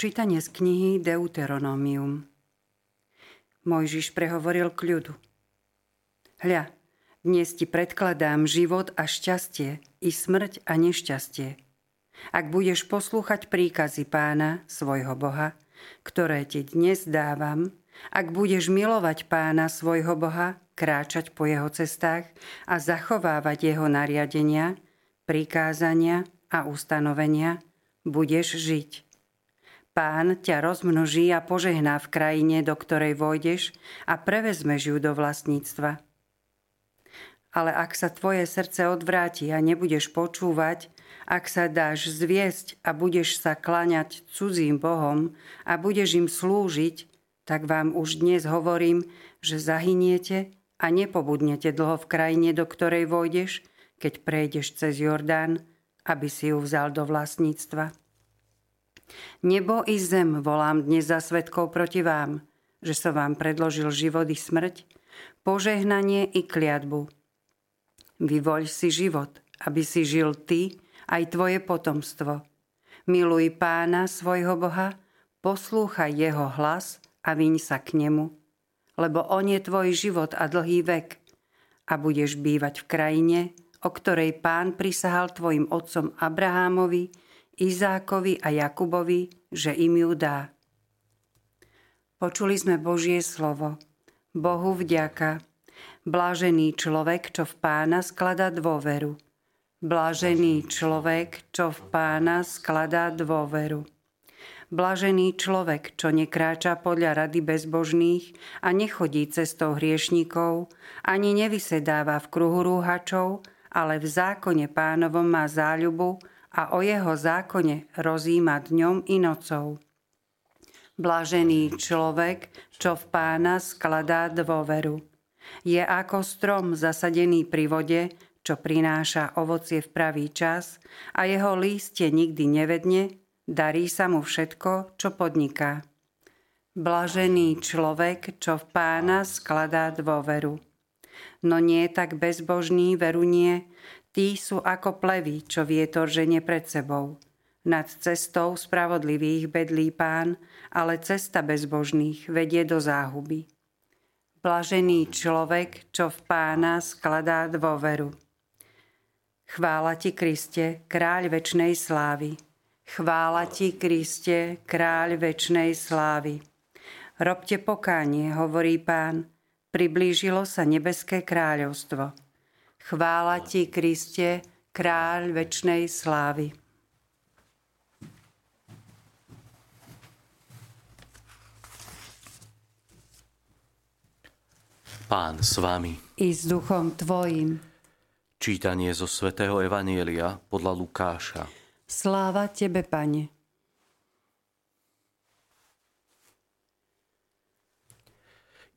Čítanie z knihy Deuteronomium. Mojžiš prehovoril k ľudu. Hľa, dnes ti predkladám život a šťastie, i smrť a nešťastie. Ak budeš poslúchať príkazy pána, svojho Boha, ktoré ti dnes dávam, ak budeš milovať pána, svojho Boha, kráčať po jeho cestách a zachovávať jeho nariadenia, prikázania a ustanovenia, budeš žiť Pán ťa rozmnoží a požehná v krajine, do ktorej vojdeš a prevezmeš ju do vlastníctva. Ale ak sa tvoje srdce odvráti a nebudeš počúvať, ak sa dáš zviesť a budeš sa klaňať cudzím bohom a budeš im slúžiť, tak vám už dnes hovorím, že zahyniete a nepobudnete dlho v krajine, do ktorej vojdeš, keď prejdeš cez Jordán, aby si ju vzal do vlastníctva. Nebo i zem volám dnes za svetkov proti vám, že som vám predložil život i smrť, požehnanie i kliatbu. Vyvoľ si život, aby si žil ty aj tvoje potomstvo. Miluj pána svojho Boha, poslúchaj jeho hlas a vyň sa k nemu, lebo on je tvoj život a dlhý vek a budeš bývať v krajine, o ktorej pán prisahal tvojim otcom Abrahámovi, Izákovi a Jakubovi, že im ju dá. Počuli sme Božie slovo. Bohu vďaka. Blážený človek, čo v pána skladá dôveru. Blážený človek, čo v pána skladá dôveru. Blažený človek, čo nekráča podľa rady bezbožných a nechodí cestou hriešnikov, ani nevysedáva v kruhu rúhačov, ale v zákone pánovom má záľubu a o jeho zákone rozíma dňom i nocou. Blažený človek, čo v pána skladá dôveru. Je ako strom zasadený pri vode, čo prináša ovocie v pravý čas a jeho lístie nikdy nevedne, darí sa mu všetko, čo podniká. Blažený človek, čo v pána skladá dôveru. No nie tak bezbožný veru nie, Tí sú ako plevy, čo vietor ženie pred sebou. Nad cestou spravodlivých bedlí pán, ale cesta bezbožných vedie do záhuby. Blažený človek, čo v pána skladá dôveru. Chvála ti, Kriste, kráľ večnej slávy. Chvála ti, Kriste, kráľ večnej slávy. Robte pokánie, hovorí pán, priblížilo sa nebeské kráľovstvo. Chvála ti, Kriste, kráľ večnej slávy. Pán s vami. I s duchom tvojim. Čítanie zo svätého Evanielia podľa Lukáša. Sláva tebe, Pane.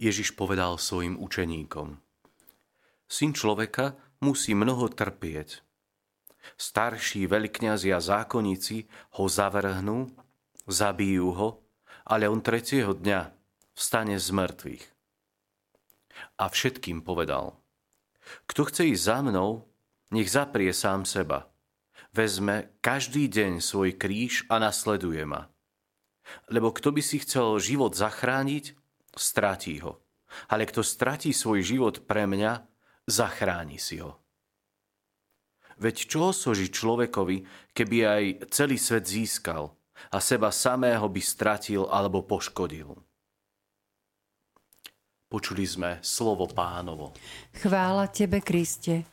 Ježiš povedal svojim učeníkom. Syn človeka musí mnoho trpieť. Starší veľkňazi a zákonníci ho zavrhnú, zabijú ho, ale on tretieho dňa vstane z mŕtvych. A všetkým povedal, kto chce ísť za mnou, nech zaprie sám seba. Vezme každý deň svoj kríž a nasleduje ma. Lebo kto by si chcel život zachrániť, stratí ho. Ale kto stratí svoj život pre mňa, zachráni si ho. Veď čo soží človekovi, keby aj celý svet získal a seba samého by stratil alebo poškodil? Počuli sme slovo pánovo. Chvála tebe, Kriste.